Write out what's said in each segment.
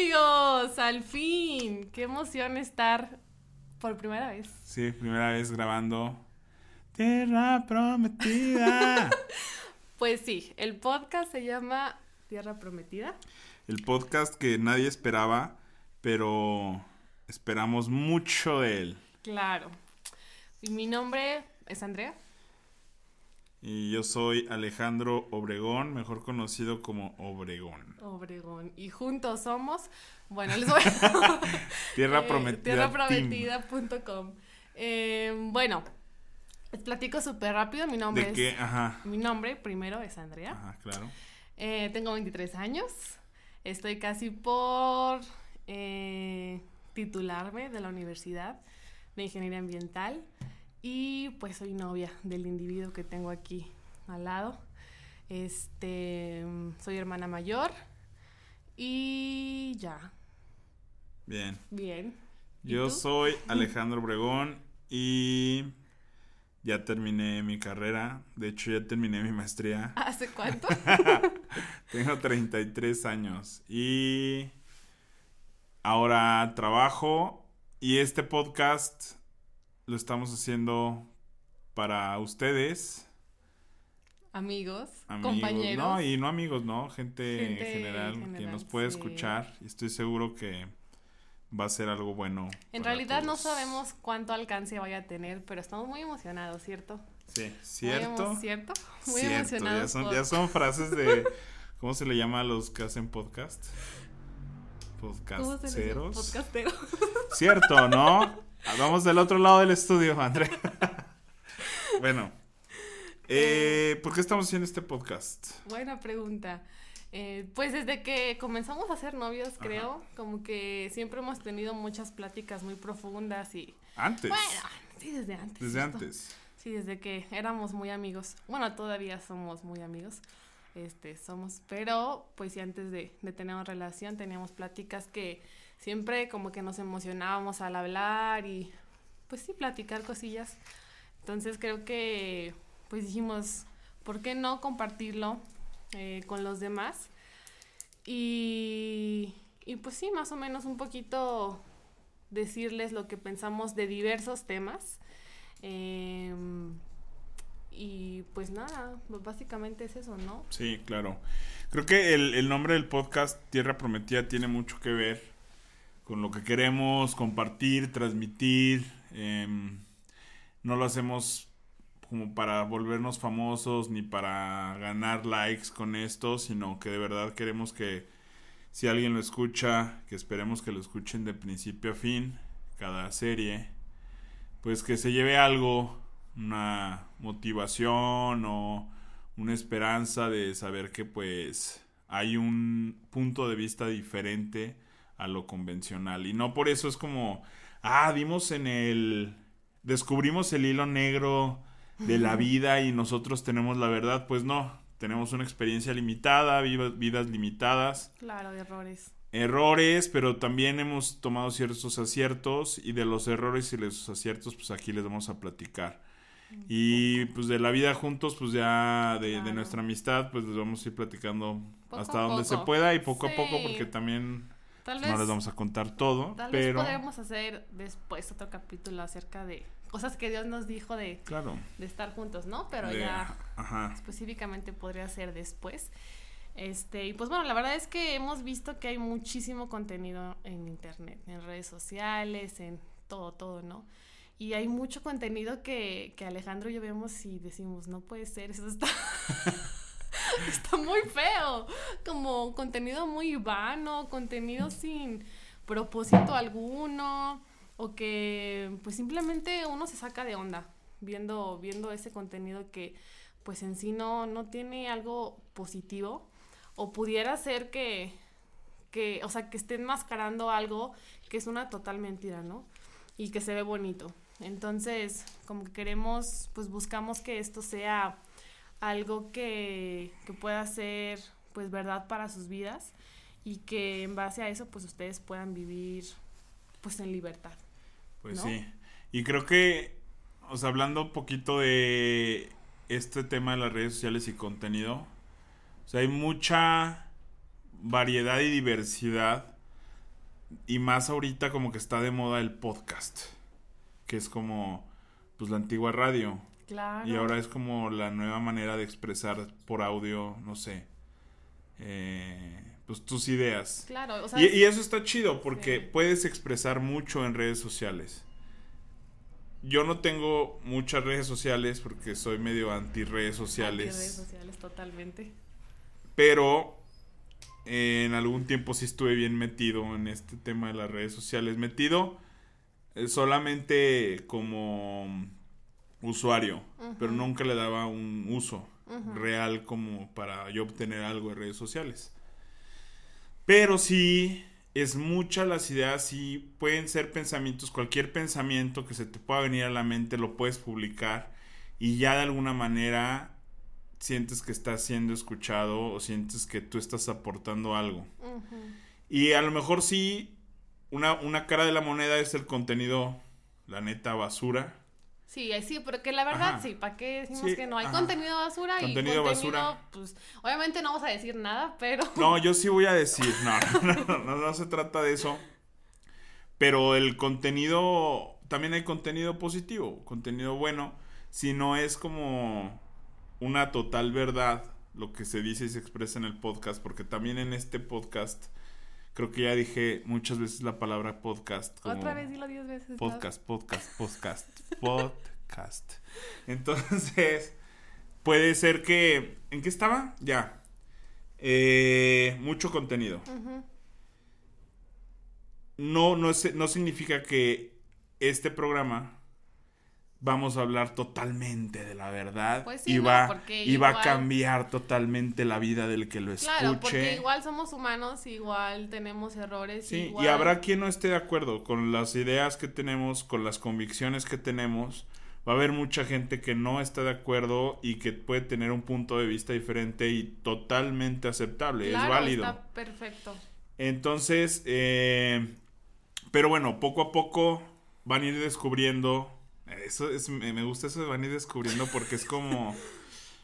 amigos? Al fin. Qué emoción estar por primera vez. Sí, primera vez grabando Tierra Prometida. pues sí, el podcast se llama Tierra Prometida. El podcast que nadie esperaba, pero esperamos mucho de él. Claro. Y mi nombre es Andrea. Y yo soy Alejandro Obregón, mejor conocido como Obregón. Obregón. Y juntos somos, bueno, les voy a... Tierra eh, Prometida. Tierraprometida.com. Eh, bueno, les platico súper rápido. Mi nombre ¿De es... qué? Ajá. Mi nombre primero es Andrea. Ajá, claro. Eh, tengo 23 años. Estoy casi por eh, titularme de la Universidad de Ingeniería Ambiental. Y pues soy novia del individuo que tengo aquí al lado. Este, soy hermana mayor y ya. Bien. Bien. Yo soy Alejandro Obregón y ya terminé mi carrera. De hecho, ya terminé mi maestría. ¿Hace cuánto? Tengo 33 años y ahora trabajo y este podcast lo estamos haciendo para ustedes. Amigos, amigos compañeros. No, y no amigos, ¿no? Gente, en general, que nos puede escuchar. Y estoy seguro que va a ser algo bueno. En realidad no sabemos cuánto alcance vaya a tener, pero estamos muy emocionados, ¿cierto? Sí, cierto. Muy ¿Cierto? Muy cierto. emocionados. Ya son, ya son frases de. ¿Cómo se le llama a los que hacen podcast? Podcasteros. Podcasteros. Cierto, ¿no? Vamos del otro lado del estudio, André. bueno. Eh, ¿Por qué estamos haciendo este podcast? Buena pregunta. Eh, pues desde que comenzamos a ser novios, creo, como que siempre hemos tenido muchas pláticas muy profundas y... Antes. Bueno, sí, desde antes. Desde antes. Sí, desde que éramos muy amigos. Bueno, todavía somos muy amigos. Este, somos, pero pues sí, antes de, de tener una relación teníamos pláticas que siempre como que nos emocionábamos al hablar y pues sí, platicar cosillas. Entonces creo que pues dijimos, ¿por qué no compartirlo eh, con los demás? Y, y pues sí, más o menos un poquito decirles lo que pensamos de diversos temas. Eh, y pues nada, básicamente es eso, ¿no? Sí, claro. Creo que el, el nombre del podcast Tierra Prometida tiene mucho que ver con lo que queremos compartir, transmitir. Eh, no lo hacemos como para volvernos famosos ni para ganar likes con esto, sino que de verdad queremos que si alguien lo escucha, que esperemos que lo escuchen de principio a fin, cada serie, pues que se lleve algo, una motivación o una esperanza de saber que pues hay un punto de vista diferente a lo convencional. Y no por eso es como, ah, dimos en el... descubrimos el hilo negro de la vida y nosotros tenemos la verdad, pues no, tenemos una experiencia limitada, vidas limitadas. Claro, errores. Errores, pero también hemos tomado ciertos aciertos y de los errores y los aciertos, pues aquí les vamos a platicar. Y pues de la vida juntos, pues ya de, claro. de nuestra amistad, pues les vamos a ir platicando poco hasta donde se pueda y poco sí. a poco, porque también Tal no vez, les vamos a contar todo. tal pero vez podremos hacer después otro capítulo acerca de cosas que Dios nos dijo de, claro. de estar juntos, ¿no? Pero de- ya Ajá. específicamente podría ser después. Este, y pues bueno, la verdad es que hemos visto que hay muchísimo contenido en internet, en redes sociales, en todo, todo, ¿no? Y hay mucho contenido que, que Alejandro y yo vemos y decimos, no puede ser, eso está, está muy feo. Como contenido muy vano, contenido sin propósito alguno, o que pues simplemente uno se saca de onda viendo, viendo ese contenido que pues en sí no, no tiene algo positivo o pudiera ser que, que, o sea, que esté enmascarando algo que es una total mentira, ¿no? Y que se ve bonito. Entonces, como que queremos, pues buscamos que esto sea algo que, que pueda ser, pues, verdad para sus vidas y que en base a eso, pues, ustedes puedan vivir, pues, en libertad. Pues ¿no? sí. Y creo que, o sea, hablando un poquito de este tema de las redes sociales y contenido, o sea, hay mucha variedad y diversidad y más ahorita como que está de moda el podcast, que es como pues la antigua radio. Claro. Y ahora es como la nueva manera de expresar por audio, no sé, eh, pues tus ideas. Claro, o sea, Y, y eso está chido porque Sí. puedes expresar mucho en redes sociales. Yo no tengo muchas redes sociales porque soy medio anti redes sociales. redes sociales totalmente. Pero eh, en algún tiempo sí estuve bien metido en este tema de las redes sociales. Metido eh, solamente como usuario, pero nunca le daba un uso real como para yo obtener algo de redes sociales. Pero sí, es muchas las ideas, sí pueden ser pensamientos, cualquier pensamiento que se te pueda venir a la mente lo puedes publicar y ya de alguna manera sientes que estás siendo escuchado o sientes que tú estás aportando algo. Y a lo mejor sí, una, una cara de la moneda es el contenido, la neta, basura. Sí, eh, sí, porque la verdad, Ajá. sí, ¿para qué decimos Sí, que no? Hay ajá. contenido basura y Contenido basura. pues, obviamente no vamos a decir nada, pero... No, yo sí voy a decir, no, no, no, no se trata de eso. Pero el contenido, también hay contenido positivo, contenido bueno, si no es como una total verdad lo que se dice y se expresa en el podcast, porque también en este podcast, creo que ya dije muchas veces la palabra podcast. Como Otra vez dilo diez veces. Podcast, podcast, podcast, podcast. Entonces, puede ser que... ¿En qué estaba? Ya. Eh, mucho contenido. No, no, no significa que este programa vamos a hablar totalmente de la verdad Pues sí, y, no, va, y va a cambiar totalmente la vida del que lo escuche. Claro, porque igual somos humanos, igual tenemos errores. Sí, igual... y habrá quien no esté de acuerdo con las ideas que tenemos, con las convicciones que tenemos. Va a haber mucha gente que no está de acuerdo y que puede tener un punto de vista diferente y totalmente aceptable, Claro, es válido. está perfecto. Entonces, eh, pero bueno, poco a poco van a ir descubriendo. Eso es, me gusta eso de van a ir descubriendo porque es como.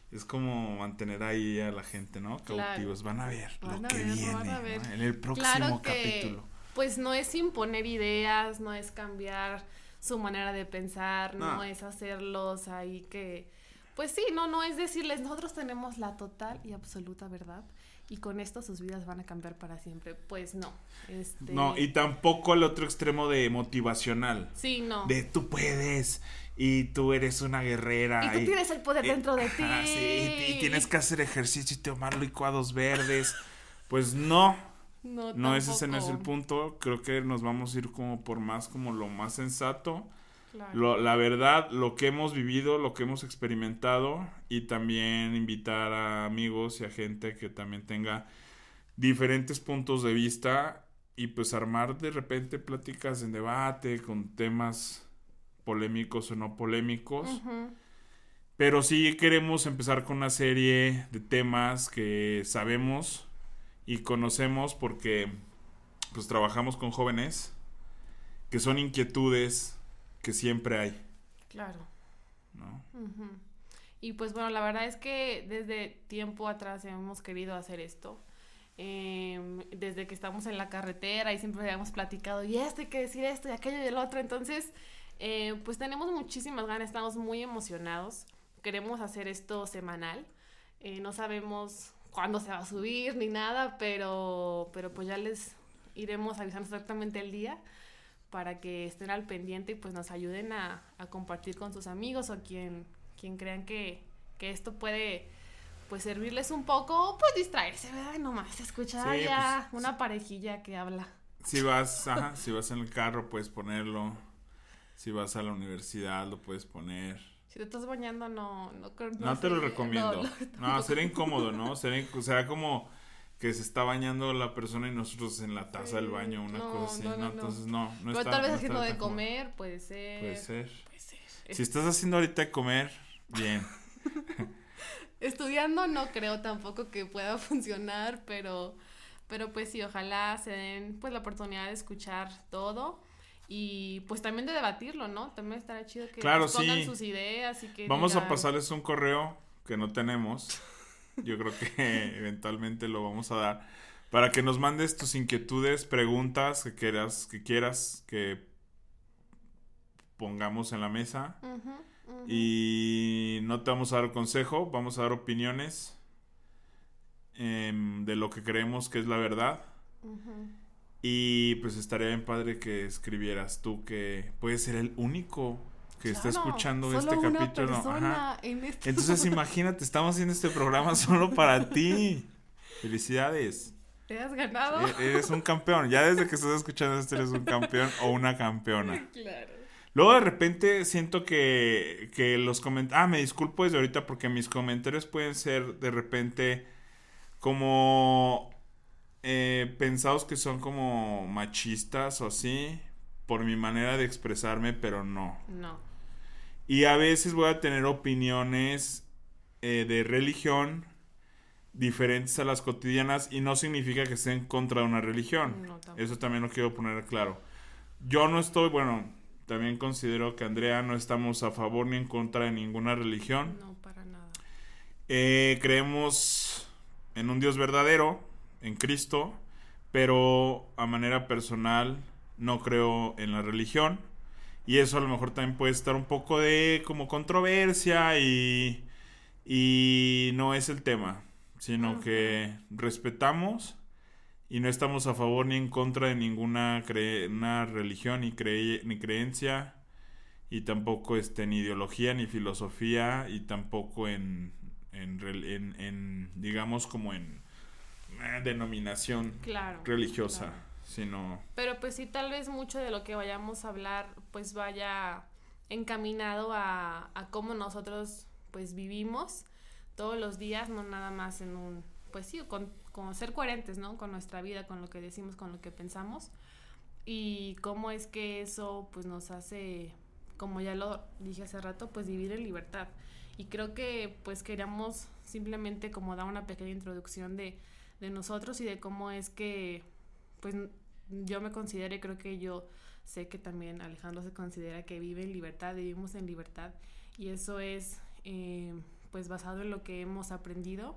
Es como mantener ahí a la gente, ¿no? Claro. Cautivos. Van a ver Van lo a que ver, viene van a ¿no? ver. en el próximo Claro que, capítulo. pues no es imponer ideas, no es cambiar su manera de pensar, no, No. es hacerlos ahí que, pues sí, no, no es decirles, nosotros tenemos la total y absoluta verdad y con esto sus vidas van a cambiar para siempre. Pues no. Este... No, y tampoco al otro extremo de motivacional. Sí, no. De tú puedes y tú eres una guerrera. Y tú tienes el poder dentro de ti. sí, y, tienes que hacer ejercicio y tomar licuados verdes. Pues no, No, no, ese, ese no es el punto. Creo que nos vamos a ir como por más, como lo más sensato. Claro. Lo- la verdad, lo que hemos vivido, lo que hemos experimentado y también invitar a amigos y a gente que también tenga diferentes puntos de vista y pues armar de repente pláticas en debate con temas polémicos o no polémicos. Pero sí queremos empezar con una serie de temas que sabemos y conocemos porque pues trabajamos con jóvenes que son inquietudes que siempre hay, Claro. ¿no? Ujú. Y pues bueno, la verdad es que desde tiempo atrás hemos querido hacer esto. Em, desde que estamos en la carretera y siempre habíamos platicado, y esto hay que decir esto y aquello y el otro. Entonces, eh, pues tenemos muchísimas ganas, estamos muy emocionados. Queremos hacer esto semanal. Eh, no sabemos cuándo se va a subir ni nada, pero, pero pues ya les iremos avisando exactamente el día para que estén al pendiente y pues nos ayuden a, a compartir con sus amigos o quien, quien crean que, que esto puede pues servirles un poco, pues distraerse, ¿verdad? Nomás escuchar Sí, ya pues, una parejilla que habla. Si vas, ajá, si vas en el carro puedes ponerlo. Si vas a la universidad lo puedes poner. Si te estás bañando, no, no creo. No, te lo recomiendo. no, No, no, será incómodo, ¿no? Será, será como que se está bañando la persona y nosotros en la taza del baño, una No, cosa así, no, ¿no? Entonces no, no Pero está- tal vez haciendo de comer, puede ser. Puede ser. Puede ser. Si estás haciendo ahorita de comer, bien. Estudiando no creo tampoco que pueda funcionar, pero, pero pues sí, ojalá se den pues la oportunidad de escuchar todo y pues también de debatirlo, ¿no? También estará chido que Claro, sí. sus ideas y que Vamos a pasarles un correo que no tenemos. Yo creo que eventualmente lo vamos a dar para que nos mandes tus inquietudes, preguntas que quieras, que quieras que pongamos en la mesa. Y no te vamos a dar consejo, vamos a dar opiniones em, de lo que creemos que es la verdad. Y pues estaría bien padre que escribieras tú que puedes ser el único que está escuchando este capítulo. Este Entonces imagínate, estamos haciendo este programa solo para ti. Felicidades. Te has ganado. E-, eres un campeón. Ya desde que estás escuchando esto eres un campeón o una campeona. Claro. Luego de repente siento que, que los comentarios... Ah, me disculpo desde ahorita porque mis comentarios pueden ser de repente como eh, pensados que son como machistas o así por mi manera de expresarme, pero no. No. Y a veces voy a tener opiniones eh, de religión diferentes a las cotidianas y no significa que esté en contra de una religión. Eso también lo quiero poner claro. Yo no estoy, bueno, también considero que Andrea no estamos a favor ni en contra de ninguna religión. No, para nada. Eh, creemos en un Dios verdadero, en Cristo, pero a manera personal no creo en la religión. Y eso a lo mejor también puede estar un poco de como controversia y, y no es el tema sino que respetamos y no estamos a favor ni en contra de ninguna una religión ni, ni creencia y tampoco este, en ideología ni filosofía y tampoco en, en, digamos como en denominación religiosa pero pues sí tal vez mucho de lo que vayamos a hablar pues vaya encaminado a, a cómo nosotros pues vivimos todos los días, no nada más en un, pues sí, con, ser coherentes, ¿no? Con nuestra vida, con lo que decimos, con lo que pensamos. Y cómo es que eso pues nos hace, como ya lo dije hace rato, pues vivir en libertad. Y creo que pues queríamos simplemente como dar una pequeña introducción de, de nosotros y de cómo es que pues yo me considero y creo que yo sé que también Alejandro se considera que vive en libertad, vivimos en libertad y eso es eh, pues basado en lo que hemos aprendido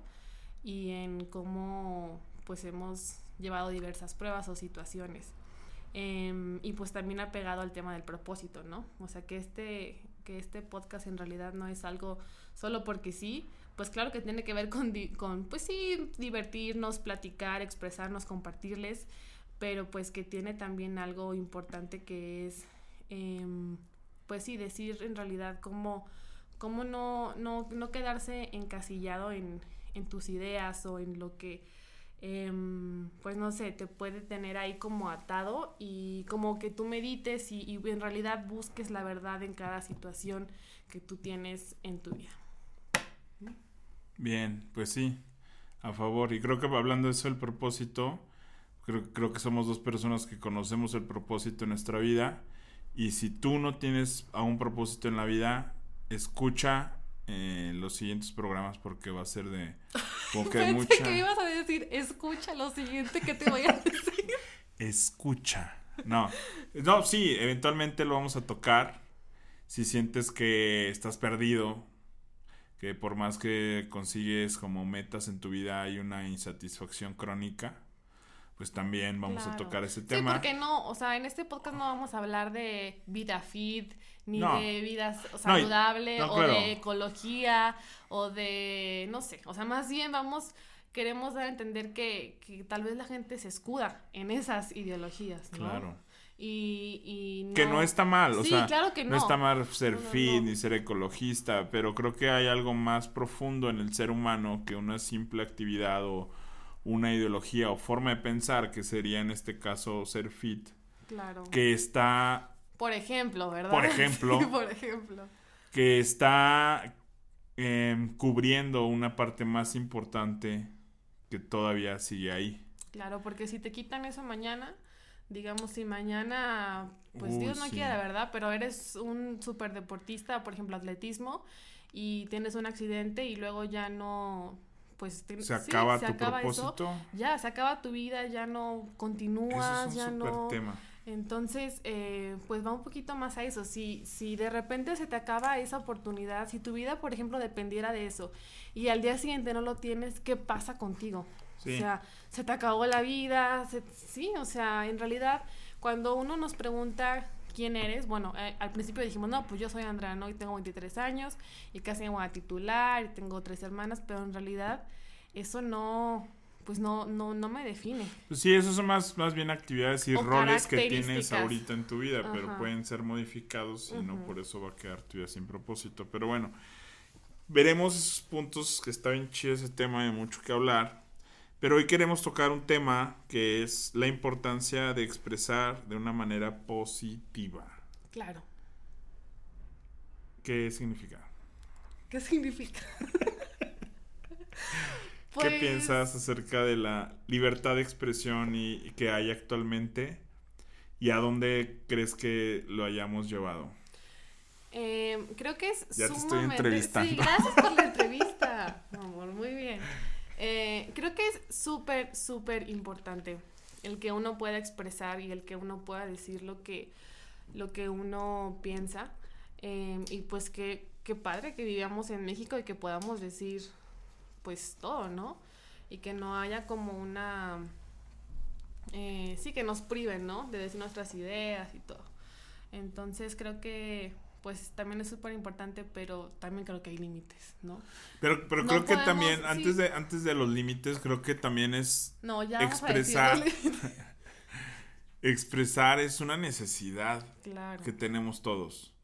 y en cómo pues hemos llevado diversas pruebas o situaciones. Em, y pues también ha pegado al tema del propósito, ¿no? O sea, que este, que este podcast en realidad no es algo solo porque sí, pues claro que tiene que ver con, con, pues sí, divertirnos, platicar, expresarnos, compartirles, pero pues que tiene también algo importante que es, em, pues sí, decir en realidad cómo cómo no, no, no quedarse encasillado en, en, tus ideas o en lo que, em, pues no sé, te puede tener ahí como atado y como que tú medites y, y en realidad busques la verdad en cada situación que tú tienes en tu vida. Bien, pues sí, a favor. Y creo que hablando de eso, el propósito, creo, creo que somos dos personas que conocemos el propósito en nuestra vida. Y si tú no tienes a un propósito en la vida, escucha eh, los siguientes programas porque va a ser de como que Pensé mucha... que ibas a decir escucha lo siguiente que te voy a decir. Escucha. No. No sí eventualmente lo vamos a tocar. Si sientes que estás perdido que por más que consigues como metas en tu vida hay una insatisfacción crónica pues también vamos a tocar ese tema. Sí, porque no, o sea, en este podcast no vamos a hablar de vida fit, ni de vida saludable, o de ecología, o de, no sé, o sea, más bien vamos, queremos dar a entender que, que tal vez la gente se escuda en esas ideologías, ¿no? Claro. Y, y que no está mal, o sea, claro que no. no. está mal ser fit ni ser ecologista, pero creo que hay algo más profundo en el ser humano que una simple actividad o una ideología o forma de pensar, que sería en este caso ser fit, claro. que está... Por ejemplo, ¿verdad? Por ejemplo. por ejemplo. Que está em, cubriendo una parte más importante que todavía sigue ahí. Claro, porque si te quitan eso mañana, digamos, si mañana, pues Dios no quiera, ¿verdad? Pero eres un super deportista, por ejemplo, atletismo, y tienes un accidente y luego ya no pues se acaba tu propósito. ya, se acaba tu vida, ya no continúas, ya no. Tema. Entonces, eh, pues va un poquito más a eso. Si, si de repente se te acaba esa oportunidad, si tu vida, por ejemplo, dependiera de eso y al día siguiente no lo tienes, ¿qué pasa contigo? O sea, se te acabó la vida, sí, o sea, en realidad, cuando uno nos pregunta quién eres, bueno, eh, al principio dijimos, no, pues yo soy Andrea, ¿no? Y tengo 23 años y casi me voy a titular y tengo tres hermanas, pero en realidad eso no, pues no, no, no me define. Pues sí, esos son más, más bien actividades y roles que tienes ahorita en tu vida, pero pueden ser modificados y no por eso va a quedar tu vida sin propósito. Pero bueno, veremos esos puntos que está bien chido ese tema, hay mucho que hablar. Pero hoy queremos tocar un tema que es la importancia de expresar de una manera positiva. Claro. ¿Qué significa? ¿Qué significa? ¿Qué pues piensas acerca de la libertad de expresión y, que hay actualmente? ¿Y a dónde crees que lo hayamos llevado? Eh, creo que es ya te estoy entrevistando. Sí, gracias por la entrevista, amor, muy bien. Eh, creo que es súper, súper importante el que uno pueda expresar y el que uno pueda decir lo que, lo que uno piensa. Eh, y pues qué padre que vivamos en México y que podamos decir pues todo, ¿no? Y que no haya como una... Eh, sí, que nos priven, ¿no? De decir nuestras ideas y todo. Entonces creo que pues también es súper importante, pero también creo que hay límites, ¿no? Pero, pero creo que también, antes, de, antes de los límites, creo que también es no, ya expresar. expresar es una necesidad que tenemos todos.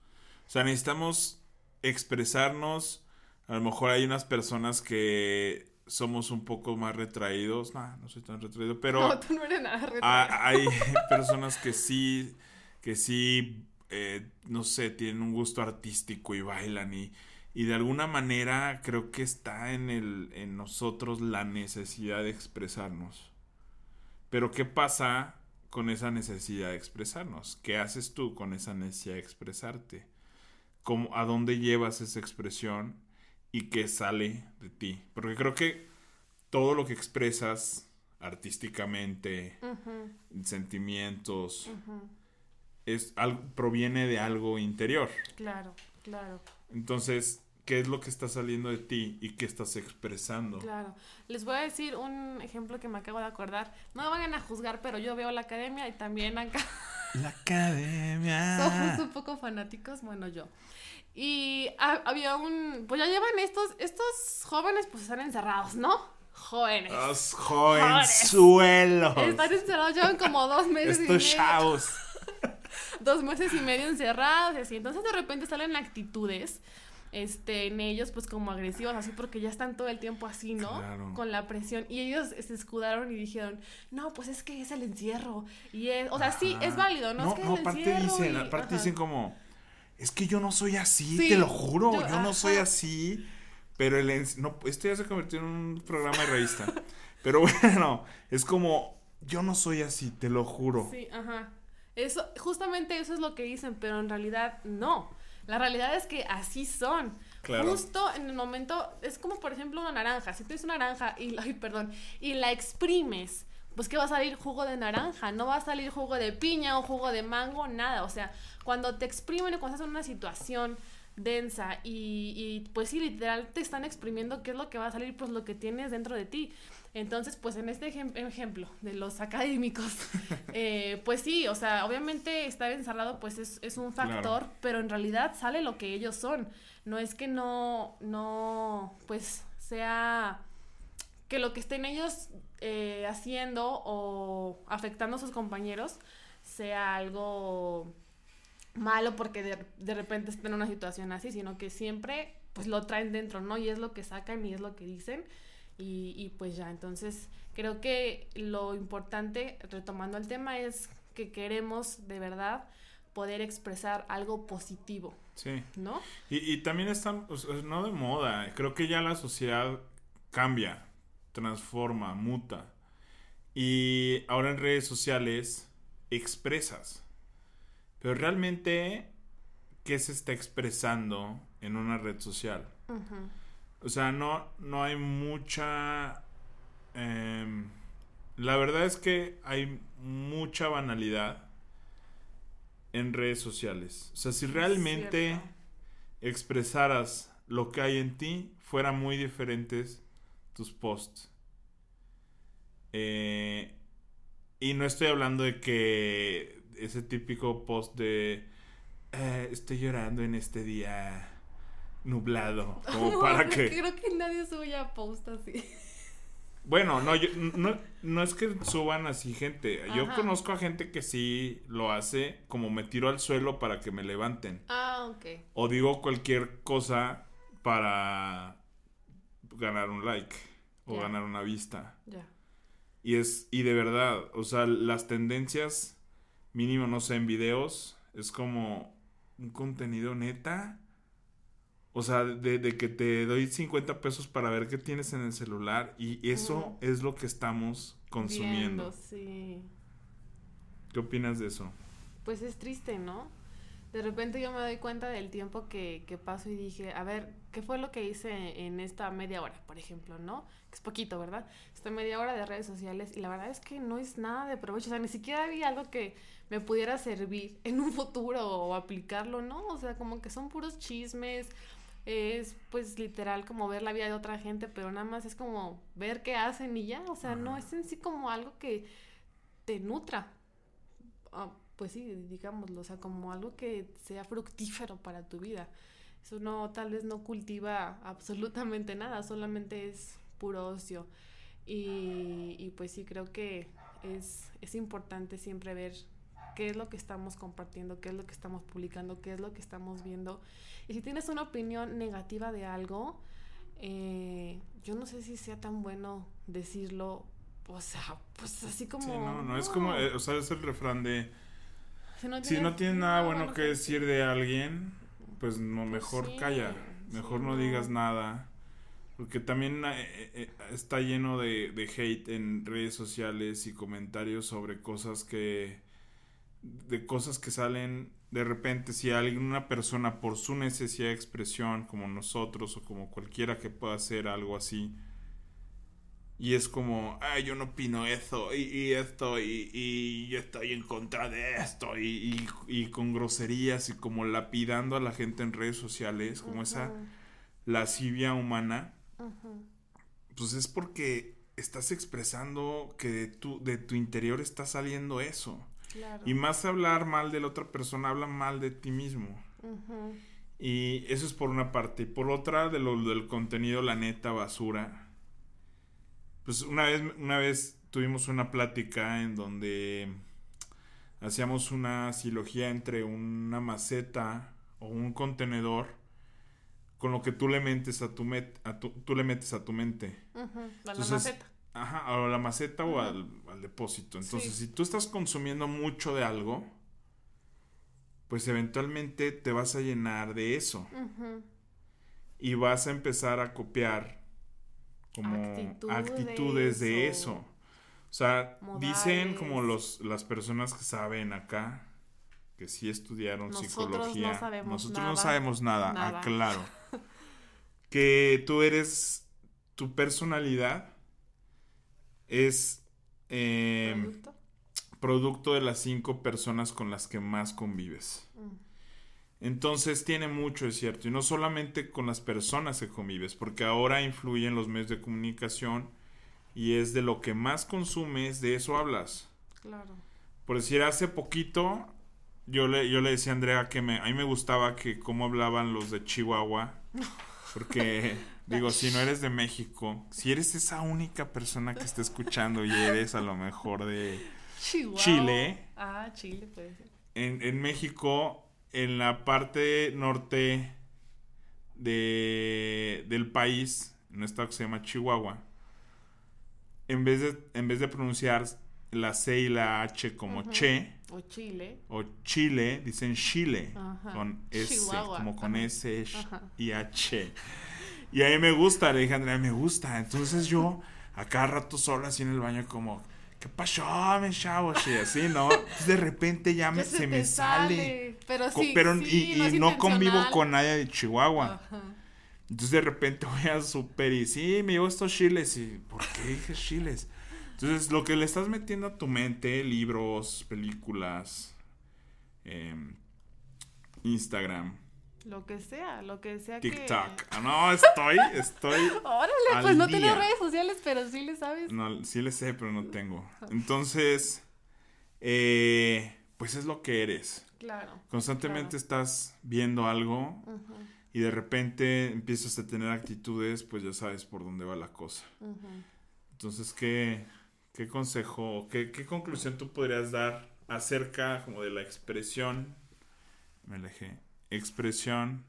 O sea, necesitamos expresarnos a lo mejor hay unas personas que somos un poco más retraídos. No, no soy tan retraído, pero... No, tú no eres nada retraído. hay personas que sí, que sí, eh, no sé, tienen un gusto artístico y bailan y, y de alguna manera creo que está en, el, en nosotros la necesidad de expresarnos. Pero ¿qué pasa con esa necesidad de expresarnos? ¿Qué haces tú con esa necesidad de expresarte? ¿Cómo, ¿A dónde llevas esa expresión? y que sale de ti. Porque creo que todo lo que expresas artísticamente, sentimientos, es algo, proviene de algo interior. Claro, claro. Entonces, ¿qué es lo que está saliendo de ti y qué estás expresando? Claro. Les voy a decir un ejemplo que me acabo de acordar. No me vayan a juzgar, pero yo veo la academia y también acá. La academia. Somos un poco fanáticos, bueno, yo. Y había un, pues ya llevan estos, estos jóvenes pues están encerrados, ¿no? Jóvenes. Los jovenzuelos. Están encerrados, llevan como dos meses estos chavos. dos meses y medio encerrados y así. Entonces de repente salen actitudes este, en ellos, pues como agresivos, así porque ya están todo el tiempo así, ¿no? Claro. Con la presión. Y ellos se escudaron y dijeron, no, pues es que es el encierro. Y es, o sea, sí, es válido, ¿no? no es que no, es el aparte dicen, aparte dicen como es que yo no soy así, te lo juro, yo, no soy así. Pero el no, esto ya se convirtió en un programa de revista. pero bueno, es como, yo no soy así, te lo juro. Sí, ajá. Eso, justamente eso es lo que dicen, pero en realidad no. La realidad es que así son. Claro. Justo en el momento, es como por ejemplo una naranja. Si tienes una naranja y, ay, perdón, y la exprimes, pues que va a salir jugo de naranja, no va a salir jugo de piña o jugo de mango, nada. O sea, cuando te exprimen o cuando estás en una situación densa y, y, pues sí, literal te están exprimiendo qué es lo que va a salir, pues lo que tienes dentro de ti. Entonces, pues en este ejemplo de los académicos, eh, pues sí, o sea, obviamente estar encerrado pues es, es un factor, pero en realidad sale lo que ellos son. No es que no, no, pues sea que lo que estén ellos eh, haciendo o afectando a sus compañeros sea algo malo porque de, repente están en una situación así, sino que siempre pues lo traen dentro, ¿no? Y es lo que sacan y es lo que dicen. Y, y pues ya, entonces creo que lo importante, retomando el tema, es que queremos de verdad poder expresar algo positivo. Sí. ¿No? Y, y también están, no de moda, creo que ya la sociedad cambia, transforma, muta. Y ahora en redes sociales expresas. Pero realmente, ¿qué se está expresando en una red social? O sea, no, no hay mucha... Em, la verdad es que hay mucha banalidad en redes sociales. O sea, si realmente expresaras lo que hay en ti, fueran muy diferentes tus posts. Eh, y no estoy hablando de que ese típico post de eh, estoy llorando en este día nublado, como para que... Creo que nadie sube ya post así. Bueno, no, yo, no, no es que suban así gente. Yo conozco a gente que sí lo hace, como me tiro al suelo para que me levanten. Ah, ok. O digo cualquier cosa para ganar un like o ganar una vista. Ya. Y es, y de verdad, o sea, las tendencias, mínimo, no sé, en videos, es como un contenido neta o sea, de, que te doy 50 pesos para ver qué tienes en el celular y eso es lo que estamos consumiendo. sí. ¿Qué opinas de eso? Pues es triste, ¿no? De repente yo me doy cuenta del tiempo que, que paso y dije, a ver, ¿qué fue lo que hice en esta media hora, por ejemplo, ¿no? Que es poquito, ¿verdad? Esta media hora de redes sociales y la verdad es que no es nada de provecho, o sea, ni siquiera había algo que me pudiera servir en un futuro o aplicarlo, ¿no? O sea, como que son puros chismes, es pues literal como ver la vida de otra gente, pero nada más es como ver qué hacen y ya, o sea, no es en sí como algo que te nutra. Ah, pues sí, digámoslo, o sea, como algo que sea fructífero para tu vida. Eso no, tal vez no cultiva absolutamente nada, solamente es puro ocio. Y, y pues sí, creo que es, es importante siempre ver qué es lo que estamos compartiendo, qué es lo que estamos publicando, qué es lo que estamos viendo y si tienes una opinión negativa de algo, eh, yo no sé si sea tan bueno decirlo, o sea, pues así como... Sí, no, no, es como, eh, o sea, es el refrán de... Si no tienes, nada, bueno que decir de alguien, pues no, pues mejor calla, mejor no, digas nada. Porque también eh, está lleno de, de hate en redes sociales y comentarios sobre cosas que... de cosas que salen de repente si alguna persona por su necesidad de expresión como nosotros o como cualquiera que pueda hacer algo así y es como ay yo no opino eso y, esto y, yo estoy en contra de esto y, y, con groserías y como lapidando a la gente en redes sociales como esa lascivia humana pues es porque estás expresando que de tu, de tu interior está saliendo eso y más hablar mal de la otra persona, habla mal de ti mismo. Y eso es por una parte. Y por otra, de lo del contenido, la neta basura. Pues una vez, una vez tuvimos una plática en donde hacíamos una silogía entre una maceta o un contenedor con lo que tú le metes a tu, met, a tu tú le metes a tu mente. la maceta. Ajá, a la maceta o al, depósito. Entonces, si tú estás consumiendo mucho de algo, pues eventualmente te vas a llenar de eso. Y vas a empezar a copiar como actitudes, de, eso. O sea, dicen como los, las personas que saben acá, que sí estudiaron psicología. Nosotros no sabemos nada, nada. claro. que tú eres tu personalidad es em, ¿Producto? de las cinco personas con las que más convives. Mm. Entonces tiene mucho, es cierto, y no solamente con las personas que convives, porque ahora influyen los medios de comunicación y es de lo que más consumes, de eso hablas. Claro. Por decir, hace poquito yo le, yo le decía a Andrea que me, a mí me gustaba que cómo hablaban los de Chihuahua, porque Digo, si no eres de México, si eres esa única persona que está escuchando y eres a lo mejor de Chile. Ah, Chile puede ser. En, en México, en la parte norte de, del país, en un estado que se llama Chihuahua, en vez de, en vez de pronunciar la C y la H como che. O Chile. O Chile, dicen Chile. Con S, como con S y H. Y a mí me gusta, le dije a Andrea, me gusta. Entonces yo, a cada rato solo así en el baño, como, ¿qué pasó, mi chavo? Y así, ¿no? de repente ya se, me sale. Pero sí. Pero, y, no, convivo con nadie de Chihuahua. Entonces de repente voy a super y sí, me llevo estos chiles. ¿Y por qué dije chiles? Entonces lo que le estás metiendo a tu mente, libros, películas, em, Instagram, Lo que sea, lo que sea que... TikTok. Ah, no, estoy, estoy. Órale, al pues no tienes redes sociales, pero sí le sabes. No, sí le sé, pero no tengo. Entonces, eh, pues es lo que eres. Claro. Constantemente Claro. estás viendo algo Ujú, y de repente empiezas a tener actitudes, pues ya sabes por dónde va la cosa. Entonces, ¿qué, qué consejo, qué, qué conclusión tú podrías dar acerca como de la expresión, me alejé, expresión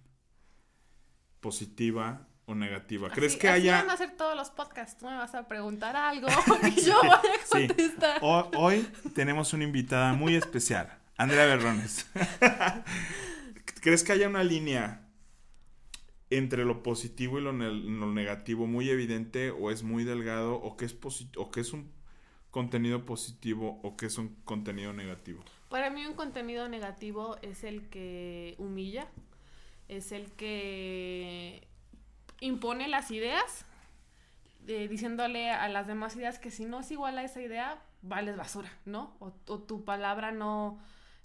positiva o negativa? ¿Crees Así- que así haya... van a hacer todos los podcasts. Tú me vas a preguntar algo y yo voy a Sí. contestar. Ho- Hoy tenemos una invitada muy especial, Andrea Berrones. ¿Crees que haya una línea entre lo positivo y lo, ne- lo negativo muy evidente o es muy delgado o que es o que es un contenido positivo o que es un contenido negativo? Para mí un contenido negativo es el que humilla, es el que impone las ideas, eh, diciéndole a las demás ideas que si no es igual a esa idea, vales basura, ¿no? O, tu palabra no,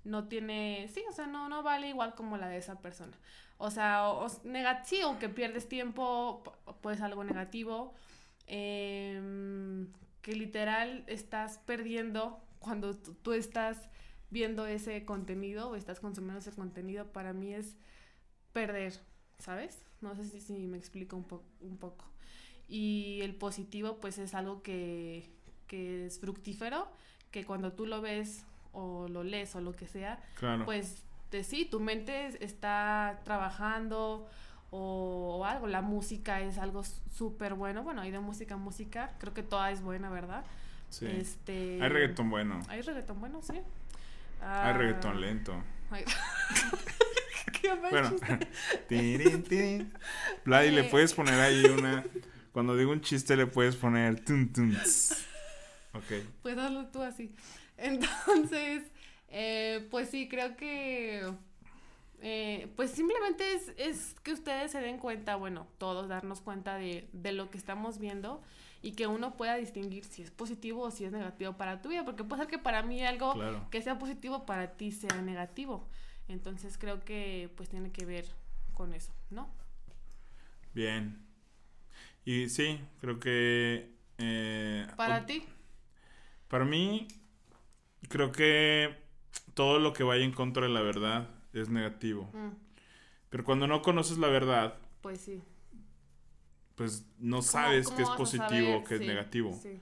no tiene, sí, o sea, no, no vale igual como la de esa persona. O sea, o, nega- sí, o que pierdes tiempo, pu- pues algo negativo, em, que literal estás perdiendo cuando tú, estás viendo ese contenido o estás consumiendo ese contenido, para mí es perder, ¿sabes? No sé si, si me explico un, po- un poco. Y el positivo, pues es algo que, que es fructífero, que cuando tú lo ves o lo lees o lo que sea, Claro. pues de sí, tu mente es- está trabajando o, o algo. La música es algo súper bueno. Bueno, hay de música a música, creo que toda es buena, ¿verdad? sí. Este, Hay reggaetón bueno. Hay reggaetón bueno, sí. Hay Ah, reggaetón lento. ay- Qué Bueno, tirin, tirin. Vladi, le Eh. puedes poner ahí una. Cuando digo un chiste, le puedes poner. Tun, tss. Ok. Pues hazlo tú así. Entonces, eh, pues sí, creo que. Eh, pues simplemente es, es que ustedes se den cuenta, bueno, todos darnos cuenta de, de lo que estamos viendo y que uno pueda distinguir si es positivo o si es negativo para tu vida, porque puede ser que para mí algo Claro. que sea positivo para ti sea negativo. Entonces creo que pues tiene que ver con eso, ¿no? Bien. Y sí, creo que. eh, Para ti. Para mí, creo que todo lo que vaya en contra de la verdad es negativo. Mm, Pero cuando no conoces la verdad, pues sí. pues no ¿Cómo- sabes qué es positivo o qué es negativo. sí.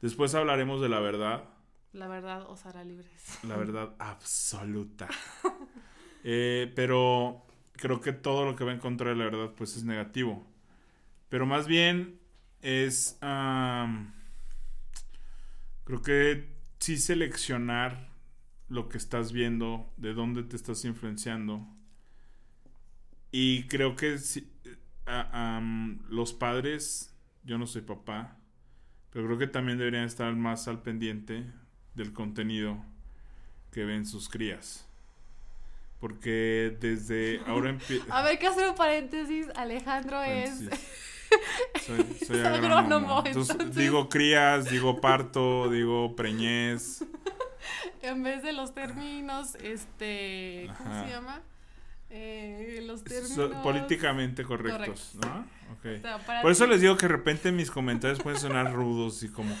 Después hablaremos de la verdad. La verdad os hará libres. La verdad absoluta. Eh, pero creo que todo lo que va en contra de la verdad pues es negativo. Pero más bien es... creo que sí seleccionar lo que estás viendo, de dónde te estás influenciando. Y creo que am, los padres, yo no soy papá, pero creo que también deberían estar más al pendiente del contenido que ven sus crías. Porque desde ahora empie- A ver, que hacer un paréntesis. Alejandro es. Soy, agrónomo. agrónomo, Entonces, entonces- digo crías, digo parto, digo preñez. En vez de los términos, este. ¿Cómo Ajá. se llama? Eh, los So- términos. políticamente correctos, Correctos. ¿no? O sea, Por eso les digo que de repente mis comentarios pueden sonar rudos y como,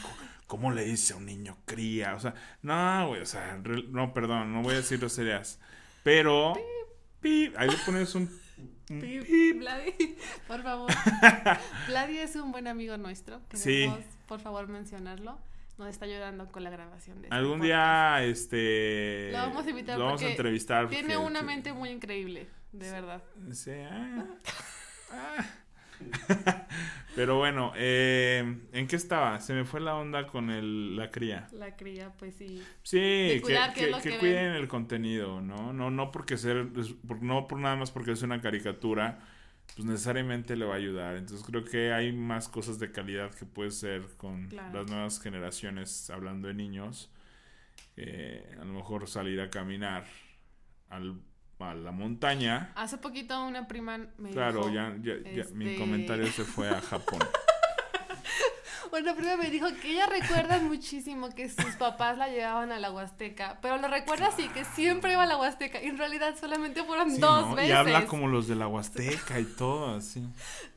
¿cómo le dice a un niño cría? O sea, no, güey, o sea, no, perdón, no voy a decir groserías. Pero, pip, ahí le pones un, un Pip, pip. Vladi, por favor. Vladi es un buen amigo nuestro. Sí. Por favor, mencionarlo. Nos está ayudando con la grabación de este Algún podcast. día, este... Lo vamos a invitar Lo vamos a entrevistar. Tiene porque- una mente muy increíble, de verdad. Sí, ah, ah. Pero bueno, eh, ¿en qué estaba? Se me fue la onda con el, la cría. La cría, pues sí. Sí, que, que- que que cuiden el contenido, ¿no? No, no porque ser, no por nada más porque es una caricatura, pues necesariamente le va a ayudar. Entonces creo que hay más cosas de calidad que puede ser con Claro. las nuevas generaciones, hablando de niños. Eh, a lo mejor salir a caminar al- a la montaña. Hace poquito una prima me Claro, dijo, ya, ya, ya mi este- comentario se fue a Japón. Bueno, primero me dijo que ella recuerda muchísimo que sus papás la llevaban a la Huasteca, pero lo recuerda así, que siempre iba a la Huasteca, y en realidad solamente fueron Sí, dos ¿no? veces. Y habla como los de la Huasteca y todo, así.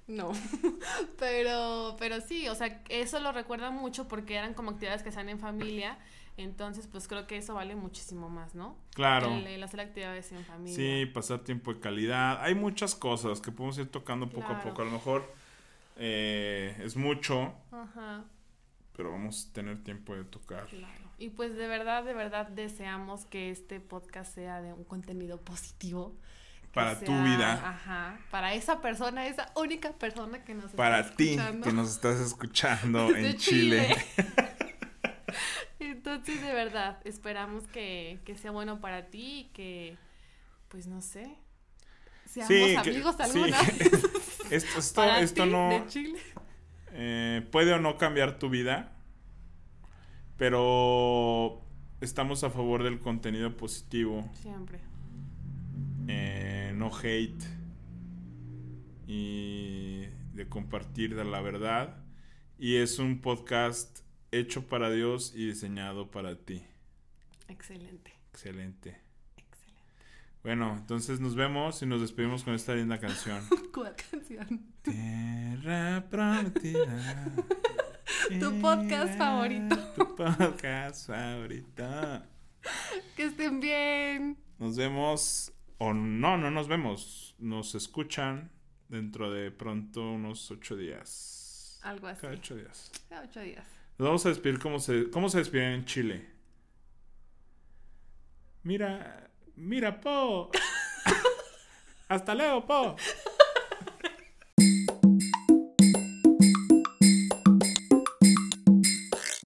No, pero, pero sí, o sea, eso lo recuerda mucho porque eran como actividades que hacían en familia, entonces pues creo que eso vale muchísimo más, ¿no? Claro. El, el hacer actividades en familia. Sí, pasar tiempo de calidad. Hay muchas cosas que podemos ir tocando poco a poco. A lo mejor eh, es mucho, Ajá, pero vamos a tener tiempo de tocar. claro. Y pues de verdad, de verdad deseamos que este podcast sea de un contenido positivo. Para tu vida. Ajá, para esa persona, esa única persona que nos Para está ti escuchando. que nos estás escuchando en Chile. Entonces, de verdad, esperamos que, que sea bueno para ti y que, pues no sé, seamos Sí, amigos alguna que- vez. Esto, esto, esto no de Chile. eh, puede o no cambiar tu vida, pero estamos a favor del contenido positivo. Siempre. eh, no hate y de compartir de la verdad. Y es un podcast hecho para Dios y diseñado para ti. Excelente. excelente. Bueno, entonces nos vemos y nos despedimos con esta linda canción. ¿Cuál canción? Tierra prometida. Tu podcast favorito. Tu podcast favorito. Que estén bien. Nos vemos, o no, no nos vemos. Nos escuchan dentro de pronto unos ocho días. Algo así. Cada ocho días. Cada ocho días. Nos vamos a despedir como se, cómo se despiden en Chile. Mira, mira, Po. Hasta luego, Po.